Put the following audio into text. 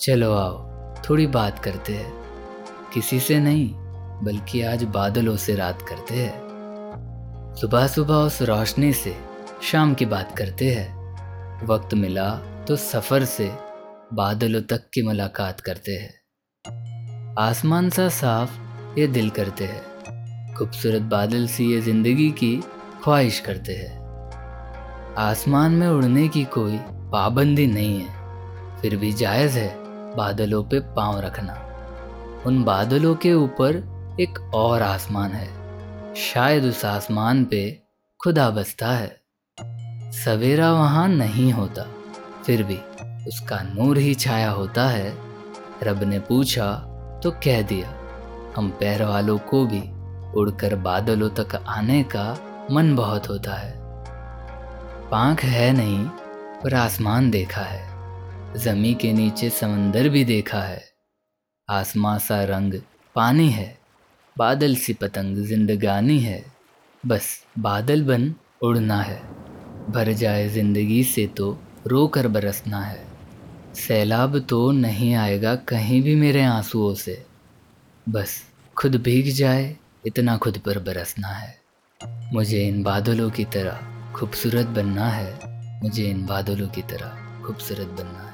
चलो आओ, थोड़ी बात करते हैं। किसी से नहीं, बल्कि आज बादलों से रात करते हैं। सुबह सुबह उस रोशनी से शाम की बात करते हैं। वक्त मिला तो सफ़र से बादलों तक की मुलाकात करते हैं। आसमान सा साफ़, ये दिल करते हैं। खूबसूरत बादल सी ये ज़िंदगी की ख्वाहिश करते हैं। आसमान में उड़ने की कोई पाबंदी नहीं है, फिर भी जायज़ है बादलों पे पाँव रखना। उन बादलों के ऊपर एक और आसमान है। शायद उस आसमान पे खुदा बसता है। सवेरा वहाँ नहीं होता, फिर भी उसका नूर ही छाया होता है। रब ने पूछा तो कह दिया, हम पैर वालों को भी उड़कर बादलों तक आने का मन बहुत होता है। पांख है नहीं, पर आसमान देखा है। जमी के नीचे समंदर भी देखा है। आसमां सा रंग पानी है, बादल सी पतंग जिंदगानी है। बस बादल बन उड़ना है, भर जाए ज़िंदगी से तो रो कर बरसना है। सैलाब तो नहीं आएगा कहीं भी मेरे आंसुओं से। बस खुद भीग जाए, इतना खुद पर बरसना है। मुझे इन बादलों की तरह खूबसूरत बनना है। मुझे इन बादलों की तरह खूबसूरत बनना है।